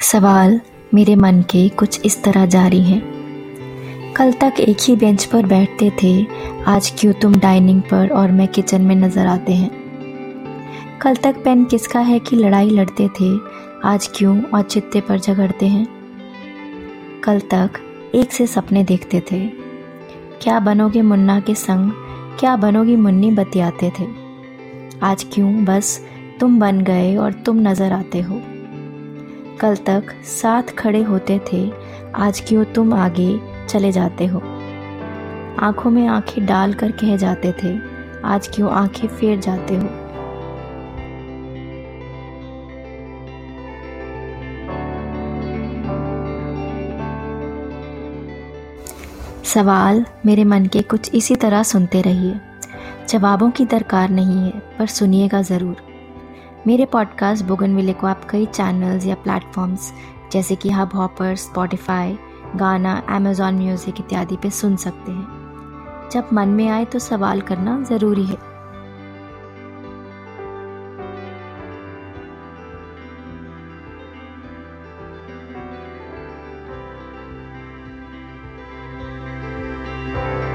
सवाल मेरे मन के कुछ इस तरह जारी हैं। कल तक एक ही बेंच पर बैठते थे, आज क्यों तुम डाइनिंग पर और मैं किचन में नज़र आते हैं? कल तक पेन किसका है कि लड़ाई लड़ते थे, आज क्यों और चित्ते पर झगड़ते हैं? कल तक एक से सपने देखते थे। क्या बनोगे मुन्ना के संग, क्या बनोगी मुन्नी बतियाते थे। आज क्यों बस तुम बन गए और तुम नज़र आते हो? कल तक साथ खड़े होते थे, आज क्यों तुम आगे चले जाते हो। आँखों में आँखें डाल कर कह जाते थे, आज क्यों आँखें फेर जाते हो। सवाल मेरे मन के कुछ इसी तरह सुनते रहिए। जवाबों की दरकार नहीं है, पर सुनिएगा ज़रूर। मेरे पॉडकास्ट बोगनविले को आप कई चैनल्स या प्लेटफॉर्म्स जैसे कि Hubhopper Spotify Gaana Amazon music इत्यादि पे सुन सकते हैं। जब मन में आए तो सवाल करना ज़रूरी है।